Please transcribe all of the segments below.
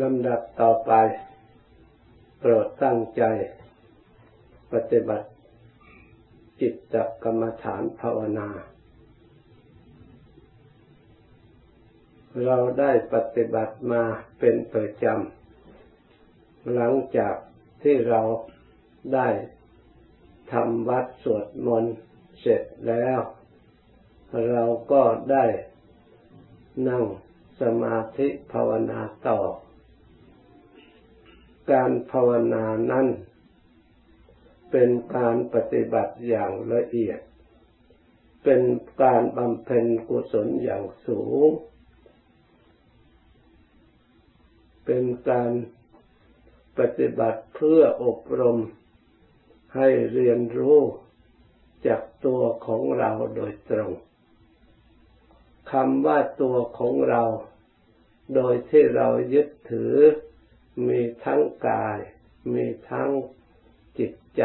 ลำดับต่อไป โปรดตั้งใจ ปฏิบัติ จิตตกรรมฐานภาวนา เราได้ปฏิบัติมาเป็นประจำ หลังจากที่เราได้ทำวัดสวดมนต์เสร็จแล้ว เราก็ได้นั่งสมาธิภาวนาต่อ การภาวนานั้นเป็นการปฏิบัติอย่างละเอียด เป็นการบำเพ็ญกุศลอย่างสูง เป็นการปฏิบัติเพื่ออบรมให้เรียนรู้จากตัวของเราโดยตรง คำว่าตัวของเรา โดยที่เรายึดถือ มีทั้งกาย มีทั้งจิตใจ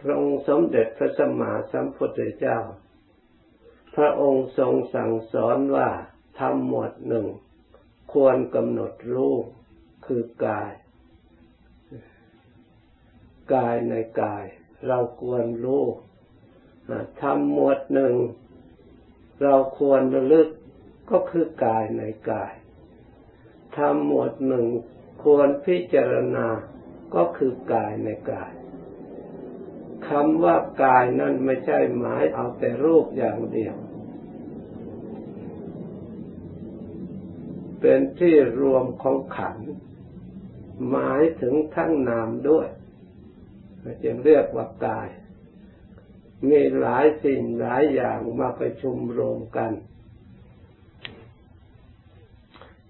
พระองค์สมเด็จพระสัมมาสัมพุทธเจ้า พระองค์ทรงสั่งสอนว่าทำหมวดหนึ่ง ควรกำหนดรู้คือกาย กายในกาย เราควรรู้ทำหมวดหนึ่ง เราควรระลึกก็คือกายในกาย ทำหมวดหนึ่งควรพิจารณาก็คือกายในกายคำว่ากายนั้นไม่ใช่หมายเอาแต่รูปอย่างเดียว เป็นที่รวมของขัน หมายถึงทั้งนามด้วยจึงเรียกว่ากาย มีหลายสิ่งหลายอย่างมาประชุมรวมกัน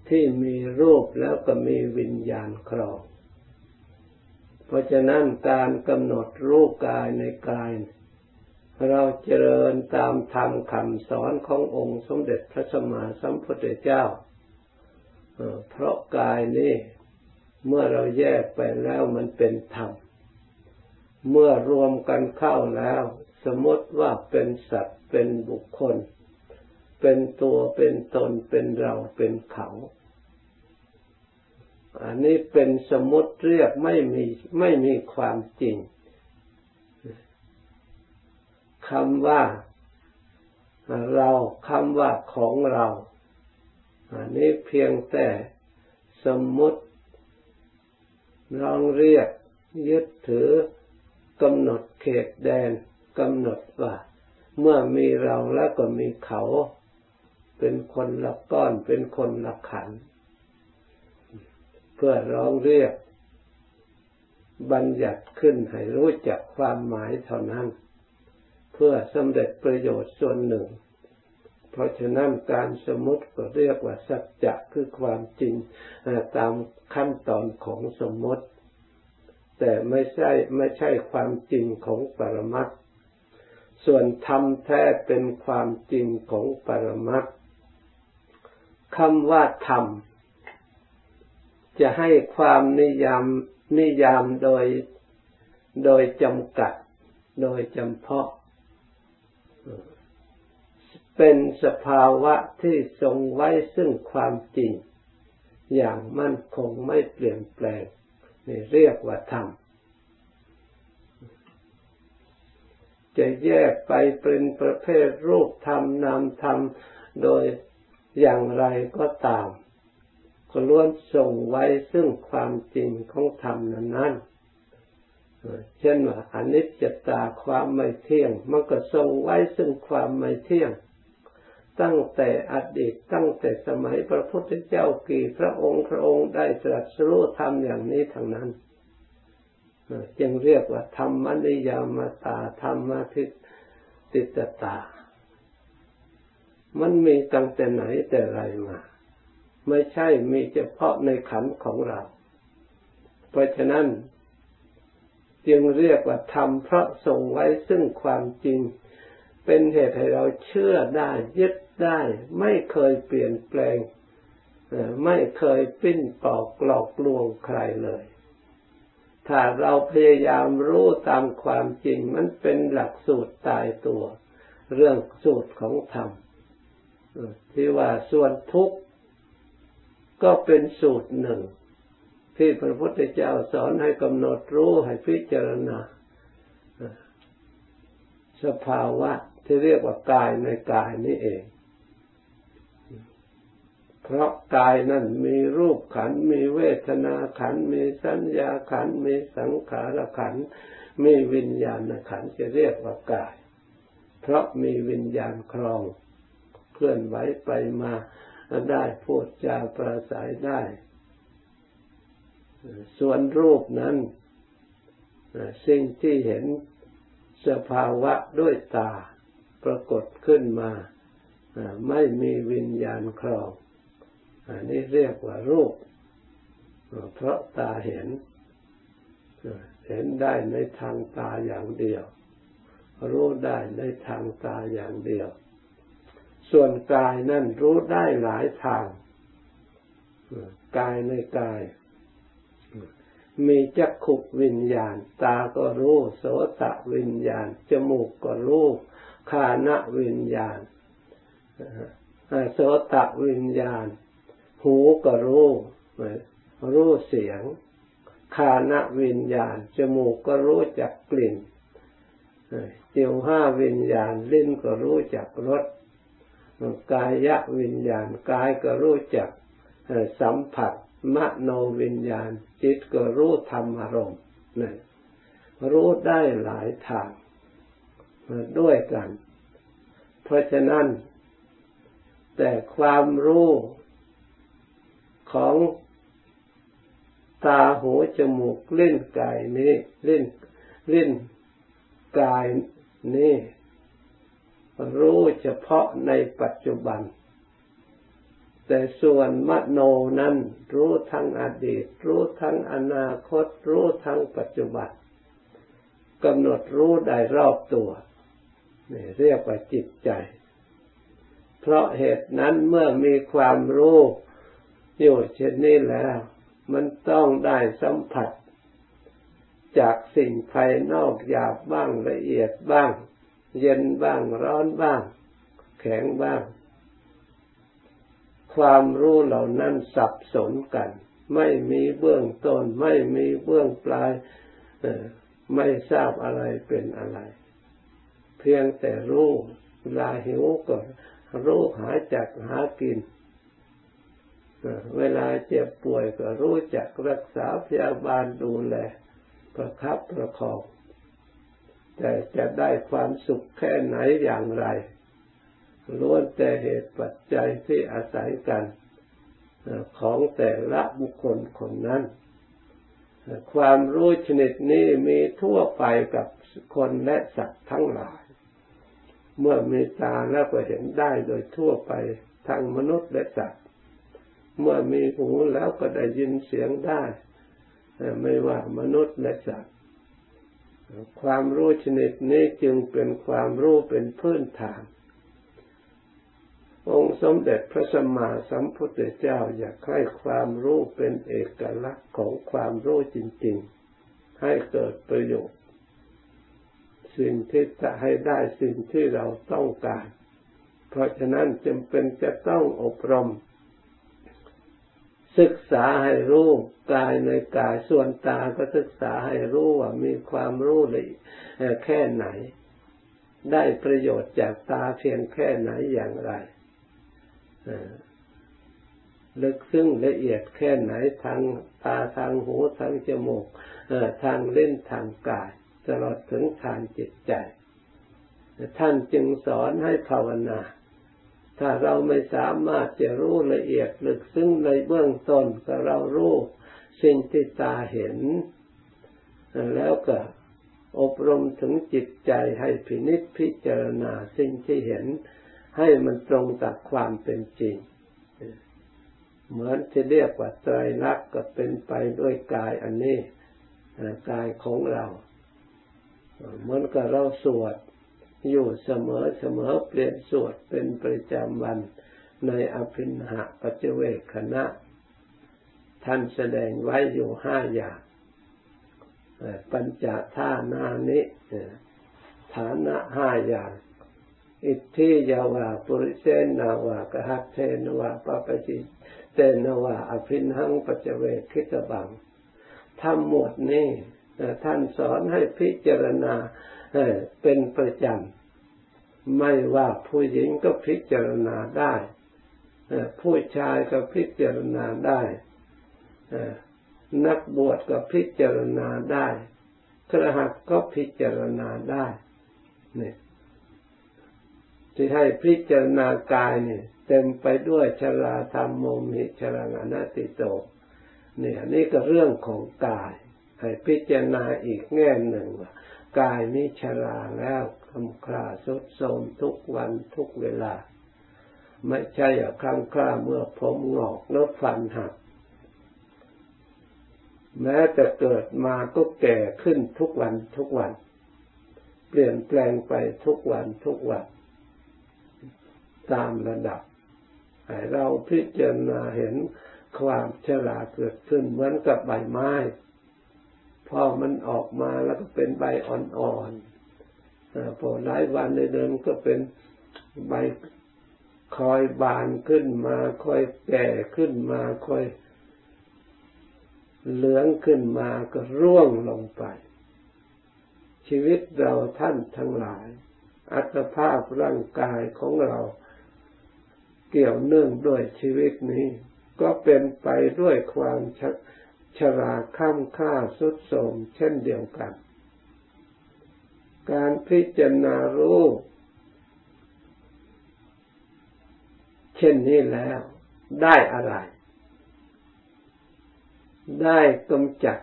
ที่มีรูปแล้วก็มีวิญญาณครอง เพราะฉะนั้นการกำหนดรูปกายในกาย เราเจริญตามธรรมคำสอนขององค์สมเด็จพระสัมมาสัมพุทธเจ้า เพราะกายนี้เมื่อเราแยกไปแล้วมันเป็นธรรม เมื่อรวมกันเข้าแล้ว สมมติว่าเป็นสัตว์เป็นบุคคล เป็นตัวเป็นตนเป็นเราเป็นเขา อันนี้เป็นสมมติเรียกไม่มีไม่มีความจริงคำว่าเราคำว่าของเรา อันนี้เพียงแต่สมมติลองเรียกยึดถือกำหนดเขตแดนกำหนดว่า เมื่อมีเราแล้วก็มีเขา เป็นคนละก้อนเป็นคนละขัน เพื่อร้องเรียก บัญญัติขึ้นให้รู้จักความหมายเท่านั้น เพื่อสำเร็จประโยชน์ส่วนหนึ่ง เพราะฉะนั้นการสมมติก็เรียกว่าสัจจะคือความจริงตามขั้นตอนของสมมติ แต่ไม่ใช่ไม่ใช่ความจริงของปรมัตถส่วนธรรมแท้เป็นความจริงของปรมัต คำว่าธรรม จะให้ความนิยามนิยามโดยโดยจำกัด โดยจำเพาะ เป็นสภาวะที่ทรงไว้ซึ่งความจริง อย่างมั่นคงไม่เปลี่ยนแปลงนี่เรียกว่าธรรม จะแยกไปเป็นประเภทรูปธรรมนามธรรมโดย อย่างไรก็ตามก็ล้วนส่งไว้ซึ่งความจริงของธรรมนั้นๆเช่นว่าอนิจจตาความไม่เที่ยง มันก็ส่งไว้ซึ่งความไม่เที่ยง ตั้งแต่อดีตตั้งแต่สมัยพระพุทธเจ้ากี่พระองค์พระองค์ได้ตรัสรู้ธรรมอย่างนี้ทั้งนั้นจึงเรียกว่าธรรมนิยามตาธรรมทิติตตา มันมีตั้งแต่ไหนแต่ไรมา ไม่ใช่มีเฉพาะในขันของเรา เพราะฉะนั้น จึงเรียกว่าธรรมเพราะทรงไว้ซึ่งความจริง เป็นเหตุให้เราเชื่อได้ยึดได้ ไม่เคยเปลี่ยนแปลง ไม่เคยปิ้นปอกหลอกลวงใครเลย ถ้าเราพยายามรู้ตามความจริง มันเป็นหลักสูตรตายตัว เรื่องสูตรของธรรม ที่ว่าส่วนทุกข์ก็เป็นสูตรหนึ่ง ที่พระพุทธเจ้าสอนให้กำหนดรู้ให้พิจารณา สภาวะที่เรียกว่ากายในกายนี้เอง เพราะกายนั้นมีรูปขัน มีเวทนาขัน มีสัญญาขัน มีสังขารขัน มีวิญญาณขันจะเรียกว่ากาย เพราะมีวิญญาณครอง เคลื่อนไหวไปมาได้พูดจาประสายได้ ส่วนรูปนั้นสิ่งที่เห็นสภาวะด้วยตาปรากฏขึ้นมาไม่มีวิญญาณครองอันนี้เรียกว่ารูป เพราะตาเห็น เห็นได้ในทางตาอย่างเดียว รู้ได้ในทางตาอย่างเดียว ส่วนกายนั่นรู้ได้หลายทางกายในกาย มีจักขุวิญญาณ ตาก็รู้โสตะวิญญาณ จมูกก็รู้คานะวิญญาณโสตะวิญญาณ หูก็รู้รู้เสียง คานะวิญญาณ จมูกก็รู้จักกลิ่นเจิวห้าวิญญาณ ลิ้นก็รู้จักรส กายวิญญาณกายก็รู้จักสัมผัสมโนวิญญาณ จิตก็รู้ธรรมอารมณ์นั่นรู้ได้หลายทางด้วยกัน เพราะฉะนั้น แต่ความรู้ของตาหูจมูกเลิ้นกายนี้ลิ้นลิ้นกายนี้ รู้เฉพาะในปัจจุบัน แต่ส่วนมโนนั้นรู้ทั้งอดีต รู้ทั้งอนาคต รู้ทั้งปัจจุบันกำหนดรู้ได้รอบตัวนี่เรียกว่าจิตใจ เพราะเหตุนั้นเมื่อมีความรู้อยู่เช่นนี้แล้ว มันต้องได้สัมผัส จากสิ่งภายนอกหยาบบ้างละเอียดบ้าง เย็นบ้างร้อนบ้าง แข็งบ้าง ความรู้เหล่านั้นสับสนกัน ไม่มีเบื้องต้น ไม่มีเบื้องปลายไม่ทราบอะไรเป็นอะไร เพียงแต่รู้เวลาหิวก็รู้หาจักหากิน เวลาเจ็บป่วยก็รู้จักรักษาพยาบาลดูแล ประคับประคอง แต่จะได้ความสุขแค่ไหนอย่างไรล้วนแต่เหตุปัจจัยที่อาศัยกันของแต่ละบุคคลคนนั้น ความรู้ชนิดนี้มีทั่วไปกับคนและสัตว์ทั้งหลาย เมื่อมีตาแล้วก็เห็นได้โดยทั่วไปทางมนุษย์และสัตว์ เมื่อมีหูแล้วก็ได้ยินเสียงได้ ไม่ว่ามนุษย์และสัตว์ ความรู้ชนิดนี้จึงเป็นความรู้เป็นพื้นฐาน องค์สมเด็จพระสัมมาสัมพุทธเจ้าอยากให้ความรู้เป็นเอกลักษณ์ของความรู้จริง ๆ ให้เกิดประโยชน์ สิ่งที่จะให้ได้สิ่งที่เราต้องการ เพราะฉะนั้นจำเป็นจะต้องอบรม ศึกษาให้รู้กายในกายส่วนตาก็ศึกษาให้รู้ว่ามีความรู้เลยแค่ไหน ได้ประโยชน์จากตาเพียงแค่ไหนอย่างไรลึกซึ้งละเอียดแค่ไหนทางตาทางหูทางจมูกทางเล่นทางกาย ตลอดถึงทางจิตใจ ท่านจึงสอนให้ภาวนา ถ้าเราไม่สามารถจะรู้ละเอียดลึกซึ้งในเบื้องต้นก็เรารู้สิ่งที่ตาเห็น แล้วก็อบรมถึงจิตใจให้พินิจพิจารณาสิ่งที่เห็น ให้มันตรงกับความเป็นจริง เหมือนที่เรียกว่าไตรลักษณ์ก็เป็นไปด้วยกายอันนี้กายของเรา เหมือนกับเราสวด อยู่เสมอเสมอเปลี่ยนสวดเป็นประจำวันในอภินหะปัจเวกคณะ ท่านแสดงไว้อยู่ห้าอย่างปัญจท่านานิฐานะห้าอย่าง อิทธิยาวาปุริเสนาวากหัตเทนวาปปจิเตนวาอภินหังปัจเจเวคิตบังทำหมดนี้ท่านสอนให้พิจารณา เป็นประจำไม่ว่าผู้หญิงก็พิจารณาได้ผู้ชายก็พิจารณาได้นักบวชก็พิจารณาได้ครหัสก็พิจารณาได้เนี่ยที่ให้พิจารณากายเนี่ยเต็มไปด้วยชราธรรมโมมิชรานนาติโต เนี่ย นี่ก็เรื่องของกายให้พิจารณาอีกแง่หนึ่งว่า กายนี้ชราแล้วคำคราสุดโทมทุกวันทุกเวลา ไม่ใช่ครั้งคราเมื่อผมงอกแล้วฟันหัก แม้แต่เกิดมาก็แก่ขึ้นทุกวันทุกวัน เปลี่ยนแปลงไปทุกวันทุกวัน ตามระดับให้เราพิจารณาเห็นความชราเกิดขึ้นเหมือนกับใบไม้ พอมันออกมาแล้วก็เป็นใบอ่อนๆพอหลายวันในเดินก็เป็นใบคอยบานขึ้นมาคอยแก่ขึ้นมาคอยเหลืองขึ้นมาก็ร่วงลงไป ชีวิตเราท่านทั้งหลาย อัตภาพร่างกายของเรา เกี่ยวเนื่องด้วยชีวิตนี้ ก็เป็นไปด้วยความช ชราข้ามค่าสุดโทมเช่นเดียวกัน การพิจารณารู้เช่นนี้แล้วได้อะไร ได้กำจัด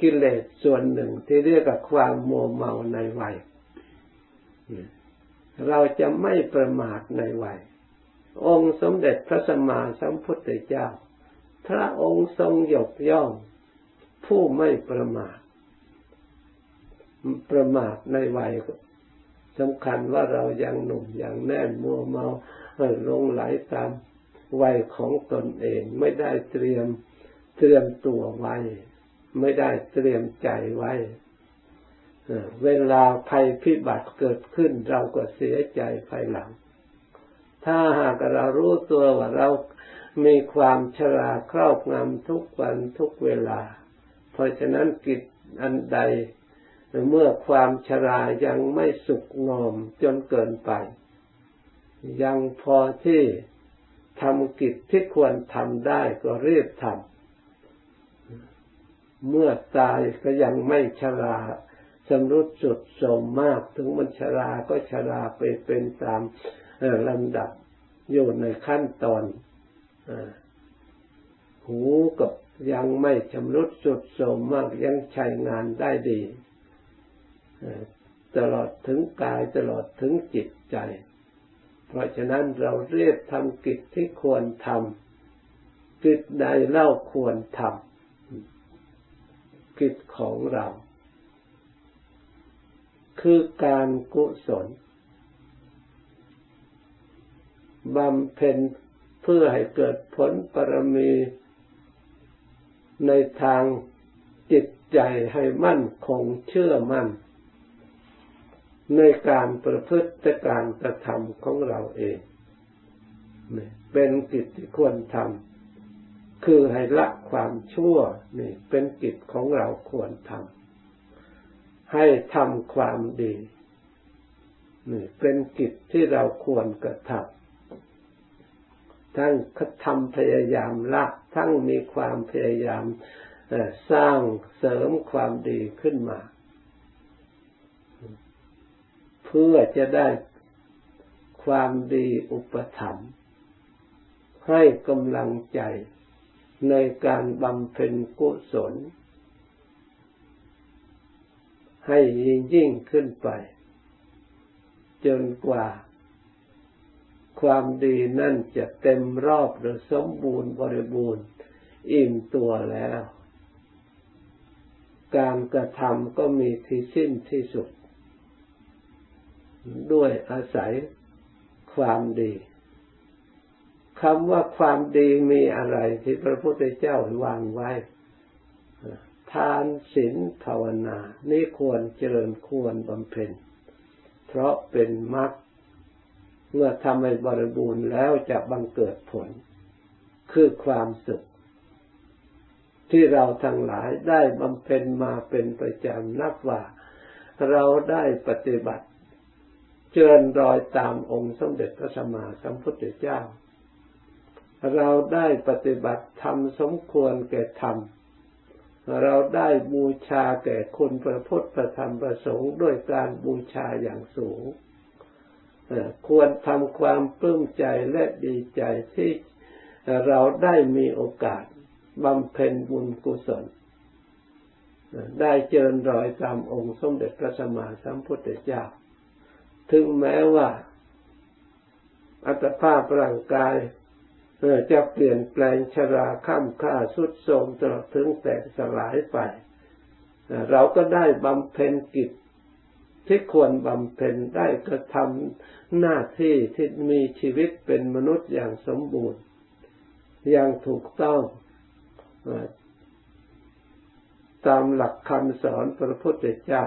กิเลสส่วนหนึ่งที่เรียกว่าความโมเมาในวัย เราจะไม่ประมาทในวัย องค์สมเด็จพระสัมมาสัมพุทธเจ้า พระองค์ทรงยกย่องผู้ไม่ประมาท ประมาทในวัยสำคัญว่าเรายังหนุ่มยังแน่นมัวเมาลงไหลตามวัยของตนเอง ไม่ได้เตรียมเตรียมตัวไว้ ไม่ได้เตรียมใจไว้เวลาภัยพิบัติเกิดขึ้น เราก็เสียใจภายหลัง ถ้าหากเรารู้ตัวว่าเรา มีความชราครอบงำทุกวันทุกเวลา เพราะฉะนั้นกิจอันใดเมื่อความชรายังไม่สุกงอมจนเกินไป ยังพอที่ทำกิจที่ควรทำได้ก็รีบทำเมื่อตายก็ยังไม่ชราสำรุดสุดสมมาก ถึงมันชราก็ชราไปเป็นตามลำดับอยู่ในขั้นตอน หูกับยังไม่ชำรุดสุดโสมมากยังใช้งานได้ดีตลอดถึงกายตลอดถึงจิตใจ เพราะฉะนั้นเราเรียกทำกิจที่ควรทำกิจใดเล่าควรทำกิจของเรา คือการกุศลบำเพ็ญ พื่อให้เกิดผลปรมีในทางจิตใจให้มั่นคงเชื่อมั่น ในการประพฤติการกระทำของเราเอง เป็นกิจที่ควรทำคือให้ละความชั่วนี่เป็นกิจของเราควรทำให้ทำความดีนี่เป็นกิจที่เราควรกระทำ ทั้งทำพยายามละทั้งมีความพยายามสร้างเสริมความดีขึ้นมา เพื่อจะได้ความดีอุปถัมภ์ให้กำลังใจในการบำเพ็ญกุศล ให้ยิ่งยิ่งขึ้นไป จนกว่า ความดีนั่นจะเต็มรอบหรือสมบูรณ์บริบูรณ์อิ่มตัวแล้ว การกระทำก็มีที่สิ้นที่สุด ด้วยอาศัยความดีคำว่าความดีมีอะไรที่พระพุทธเจ้าวางไว้ ทานศีลภาวนา นี่ควรเจริญควรบำเพ็ญ เพราะเป็นมรรค เมื่อทำให้บริบูรณ์แล้วจะบังเกิดผล คือความสุข ที่เราทั้งหลายได้บำเพ็ญมาเป็นประจำนับว่า เราได้ปฏิบัติเจริญรอยตามองค์สมเด็จพระสัมมาสัมพุทธเจ้า เราได้ปฏิบัติธรรมสมควรแก่ธรรมเราได้บูชาแก่คุณพระพุทธพระธรรมพระสงฆ์ด้วยการบูชาอย่างสูง ควรทำความปลื้มใจและดีใจที่เราได้มีโอกาสบำเพ็ญบุญกุศล ได้เจริญรอยตามองค์สมเด็จพระสัมมาสัมพุทธเจ้า ถึงแม้ว่าอัตภาพร่างกายจะเปลี่ยนแปลงชราข้ามค่าสุดโทรมตลอดถึงแตกสลายไป เราก็ได้บำเพ็ญกิจ ที่ควรบำเพ็ญได้กระทำหน้าที่ที่มีชีวิตเป็นมนุษย์อย่างสมบูรณ์ อย่างถูกต้องตามหลักคำสอนพระพุทธเจ้า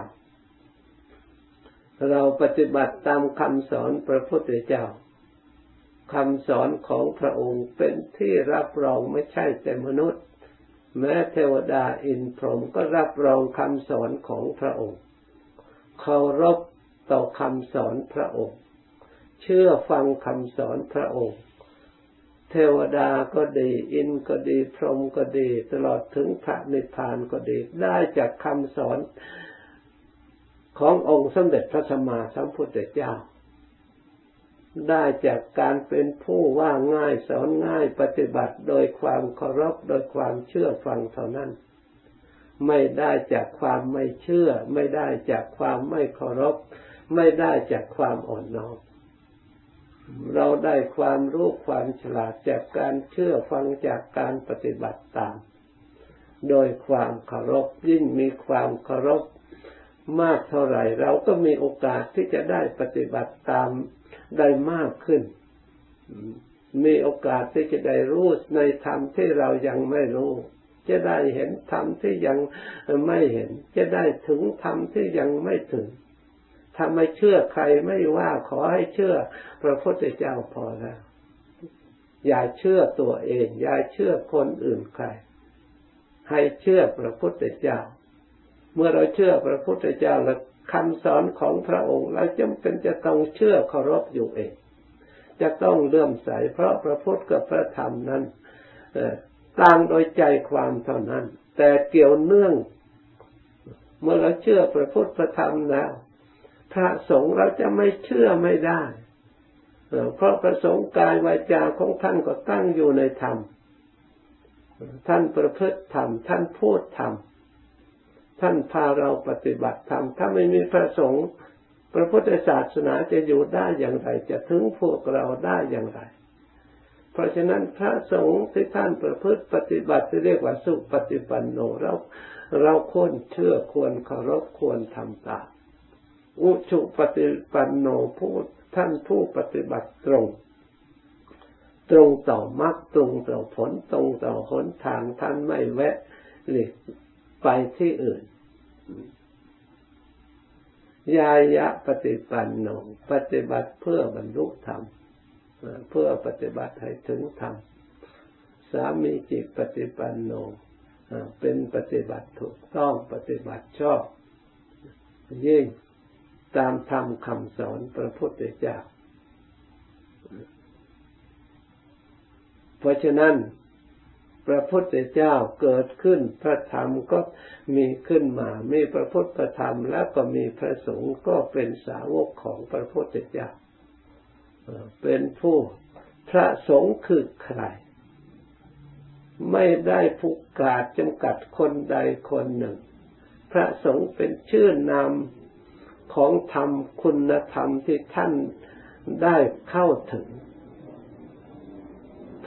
เราปฏิบัติตามคำสอนพระพุทธเจ้าคำสอนของพระองค์เป็นที่รับรองไม่ใช่แต่มนุษย์ แม้เทวดาอินพรหมก็รับรองคำสอนของพระองค์ เคารพต่อคำสอนพระองค์ เชื่อฟังคำสอนพระองค์ เทวดาก็ดีอินก็ดีพรหมก็ดี ตลอดถึงพระนิพพานก็ดี ได้จากคำสอนขององค์สมเด็จพระสัมมาสัมพุทธเจ้า ได้จากการเป็นผู้ว่าง่ายสอนง่ายปฏิบัติโดยความเคารพโดยความเชื่อฟังเท่านั้น ไม่ได้จากความไม่เชื่อ ไม่ได้จากความไม่เคารพ ไม่ได้จากความอ่อนน้อมเราได้ความรู้ความฉลาดจากการเชื่อฟังจากการปฏิบัติตาม โดยความเคารพยิ่งมีความเคารพมากเท่าไหร่ เราก็มีโอกาสที่จะได้ปฏิบัติตามได้มากขึ้น มีโอกาสที่จะได้รู้ในธรรมที่เรายังไม่รู้ จะได้เห็นธรรมที่ยังไม่เห็น จะได้ถึงธรรมที่ยังไม่ถึงถ้าไม่เชื่อใครไม่ว่าขอให้เชื่อพระพุทธเจ้าพอแล้วอย่าเชื่อตัวเอง อย่าเชื่อคนอื่นใคร ให้เชื่อพระพุทธเจ้า เมื่อเราเชื่อพระพุทธเจ้าแล้วคำสอนของพระองค์เราจำเป็นจะต้องเชื่อเคารพอยู่เอง จะต้องเลื่อมใสเพราะพระพุทธกับพระธรรมนั้น ต่างโดยใจความเท่านั้น แต่เกี่ยวเนื่อง เมื่อเราเชื่อพระพุทธธรรมแล้ว พระสงฆ์เราจะไม่เชื่อไม่ได้เพราะประสงค์กายวาจาของท่านก็ตั้งอยู่ในธรรม ท่านประพฤติธรรม ท่านพูดธรรม ท่านพาเราปฏิบัติธรรม ถ้าไม่มีพระสงฆ์พระพุทธศาสนาจะอยู่ได้อย่างไร จะถึงพวกเราได้อย่างไร เพราะฉะนั้นพระสงฆ์ที่ท่านประพฤติปฏิบัติที่เรียกว่าสุปฏิปันโนเราเราควรเชื่อควรเคารพควรทำตามอุชุปฏิปันโนผู้ท่านผู้ปฏิบัติตรง ตรงต่อมรรคตรงต่อผลตรงต่อหนทางท่านไม่แวะหลีกไปที่อื่นยายะปฏิปันโนปฏิบัติเพื่อบรรลุธรรม เพื่อปฏิบัติให้ถึงธรรมสามีจิตปฏิปันโนเป็นปฏิบัติถูกต้องปฏิบัติชอบยิ่งตามธรรมคำสอนพระพุทธเจ้า เพราะฉะนั้น พระพุทธเจ้าเกิดขึ้นพระธรรมก็มีขึ้นมา มีพระพุทธธรรมแล้วก็มีพระสงฆ์ก็เป็นสาวกของพระพุทธเจ้า เป็นผู้พระสงฆ์คือใคร ไม่ได้ผูกขาดจำกัดคนใดคนหนึ่ง พระสงฆ์เป็นชื่อนามของธรรมคุณธรรมที่ท่านได้เข้าถึง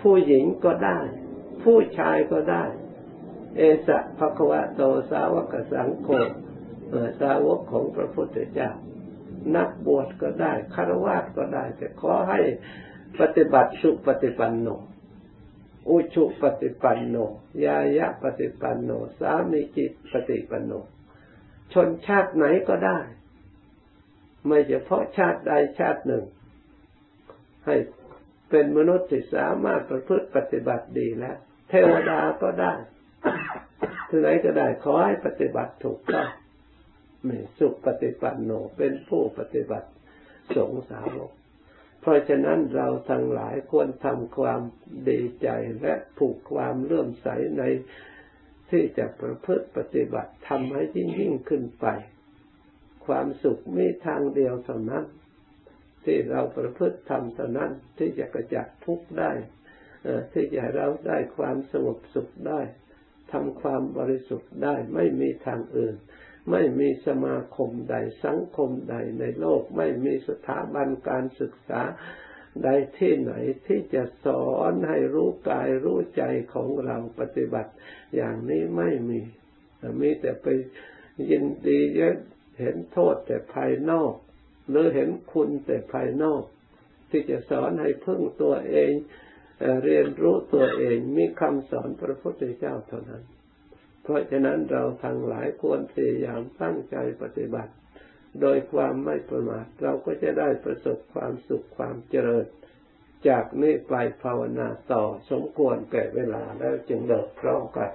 ผู้หญิงก็ได้ ผู้ชายก็ได้ เอสะภควะโตสาวกสังโฆสาวกของพระพุทธเจ้า นักบวชก็ได้คารวะก็ได้ แต่ขอให้ปฏิบัติสุปฏิปันโนอุชุปฏิปันโนยายะปฏิปันโน สามีจิตปฏิปันโน ชนชาติไหนก็ได้ ไม่เฉพาะชาติใดชาติหนึ่ง ให้เป็นมนุษย์ที่สามารถประพฤติปฏิบัติดีแล้ว เทวดาก็ได้ที่ไหนก็ได้ขอให้ปฏิบัติถูกต้อง ไม่สุขปฏิปันโนเป็นผู้ปฏิบัติสงสาวก เพราะฉะนั้นเราทั้งหลายควรทำความดีใจและผูกความเลื่อมใสในที่จะประพฤติปฏิบัติทำให้ยิ่งยิ่งขึ้นไป ความสุขมีทางเดียวเท่านั้น ที่เราประพฤติทำเท่านั้นที่จะกระจัดทุกข์ได้ที่จะเราได้ความสงบสุขได้ทำความบริสุทธิ์ได้ไม่มีทางอื่น ไม่มีสมาคมใดสังคมใดในโลก ไม่มีสถาบันการศึกษาใดที่ไหนที่จะสอนให้รู้กายรู้ใจของเราปฏิบัติ อย่างนี้ไม่มีมีแต่ไปยินดีเยอะเห็นโทษแต่ภายนอก หรือเห็นคุณแต่ภายนอก ที่จะสอนให้พึ่งตัวเองเรียนรู้ตัวเองมีคำสอนพระพุทธเจ้าเท่านั้น เพราะฉะนั้นเราทั้งหลายควรพยายามตั้งใจปฏิบัติ โดยความไม่ประมาทเราก็จะได้ประสบความสุขความเจริญ จากนี้ไปภาวนาต่อสมควรแก่เวลาแล้วจึงเดิกพร้อมกัน